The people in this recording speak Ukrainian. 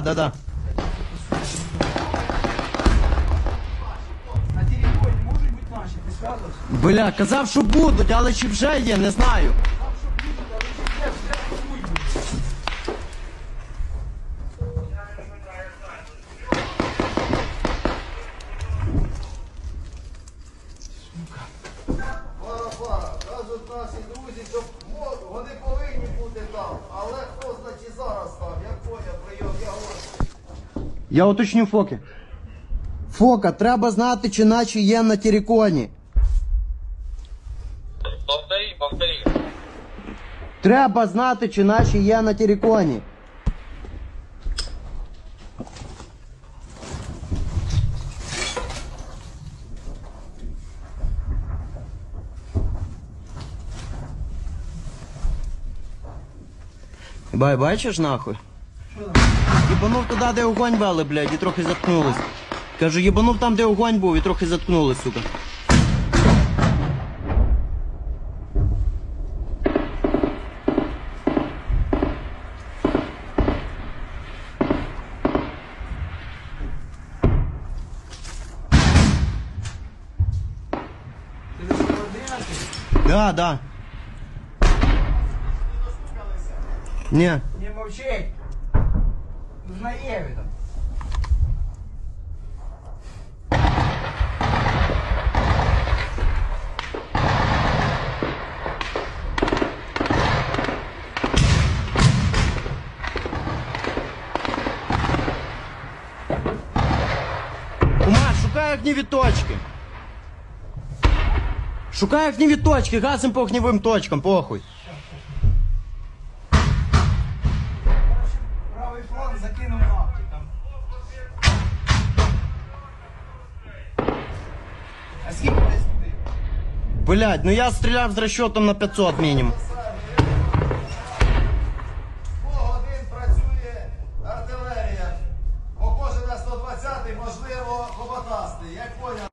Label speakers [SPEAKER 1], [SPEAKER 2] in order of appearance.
[SPEAKER 1] Да, да.
[SPEAKER 2] На території можуть бути наші, ти сказав?
[SPEAKER 1] Бля, казав, що будуть, але чи вже є, не знаю.
[SPEAKER 3] Пара, пара. Кажуть наші друзі, що мо- вони повинні бути там. Але хто значить зараз там? Як поняв, прийом, я говорю.
[SPEAKER 1] Я уточню Фоки. Фока, треба знати, чи наші є на Тіріконі.
[SPEAKER 4] Повтори, повтори.
[SPEAKER 1] Треба знати, чи наші є на Тіріконі. Бай, бачиш нахуй? Єбанув туди, де огонь вели, блядь, і трохи заткнулись. Кажу, єбанув там, де огонь був, і трохи заткнулись, сука.
[SPEAKER 2] Ти за 11?
[SPEAKER 1] Да, да. Ні.
[SPEAKER 2] Не мовчи. Знає він.
[SPEAKER 1] Ума, шукай огневі точки. Шукай огневі точки, гасим по огневим точкам, похуй.
[SPEAKER 2] Закинув нахуй там. А скільки десь туди?
[SPEAKER 1] Блять, ну я стріляв з розчетом на 500 мінімум.
[SPEAKER 3] Погодин працює артилерія. Похоже на 120-й, можливо, хоботастий. Як поняв,